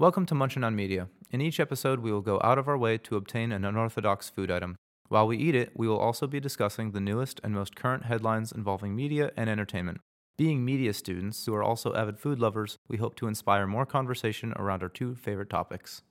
Welcome to Munchin on Media. In each episode, we will go out of our way to obtain an unorthodox food item. While we eat it, we will also be discussing the newest and most current headlines involving media and entertainment. Being media students who are also avid food lovers, we hope to inspire more conversation around our two favorite topics.